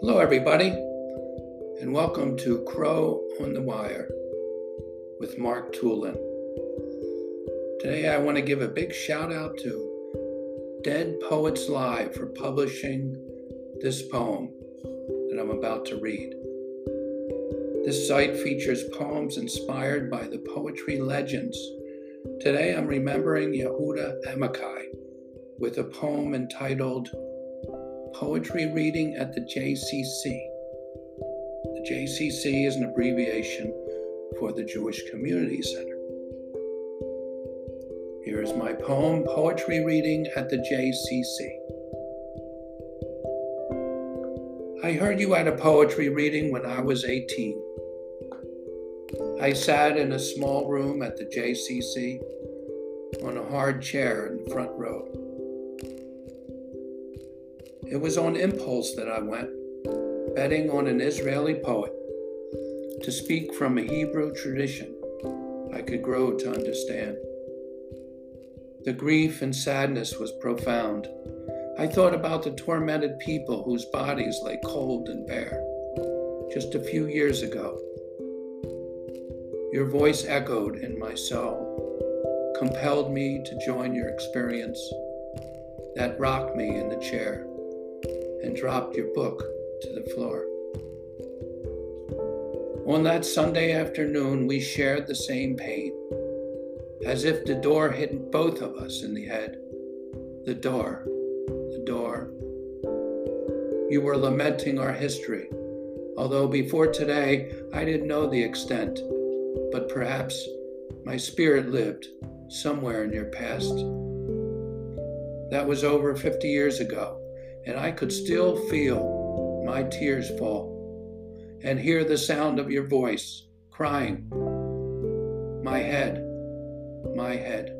Hello, everybody, and welcome to Crow on the Wire with Mark Tulin. Today, I want to give a big shout out to Dead Poets Live for publishing this poem that I'm about to read. This site features poems inspired by the poetry legends. Today, I'm remembering Yehuda Amichai with a poem entitled Poetry Reading at the JCC. The JCC is an abbreviation for the Jewish Community Center. Here is my poem, Poetry Reading at the JCC. I heard you at a poetry reading when I was 18. I sat in a small room at the JCC on a hard chair in the front row. It was on impulse that I went, betting on an Israeli poet to speak from a Hebrew tradition I could grow to understand. The grief and sadness was profound. I thought about the tormented people whose bodies lay cold and bare just a few years ago. Your voice echoed in my soul, compelled me to join your experience, that rocked me in the chair and dropped your book to the floor. On that Sunday afternoon, we shared the same pain, as if the door hit both of us in the head. The door, the door. You were lamenting our history, although before today I didn't know the extent, but perhaps my spirit lived somewhere in your past. That was over 50 years ago and I could still feel my tears fall and hear the sound of your voice crying, My head, my head.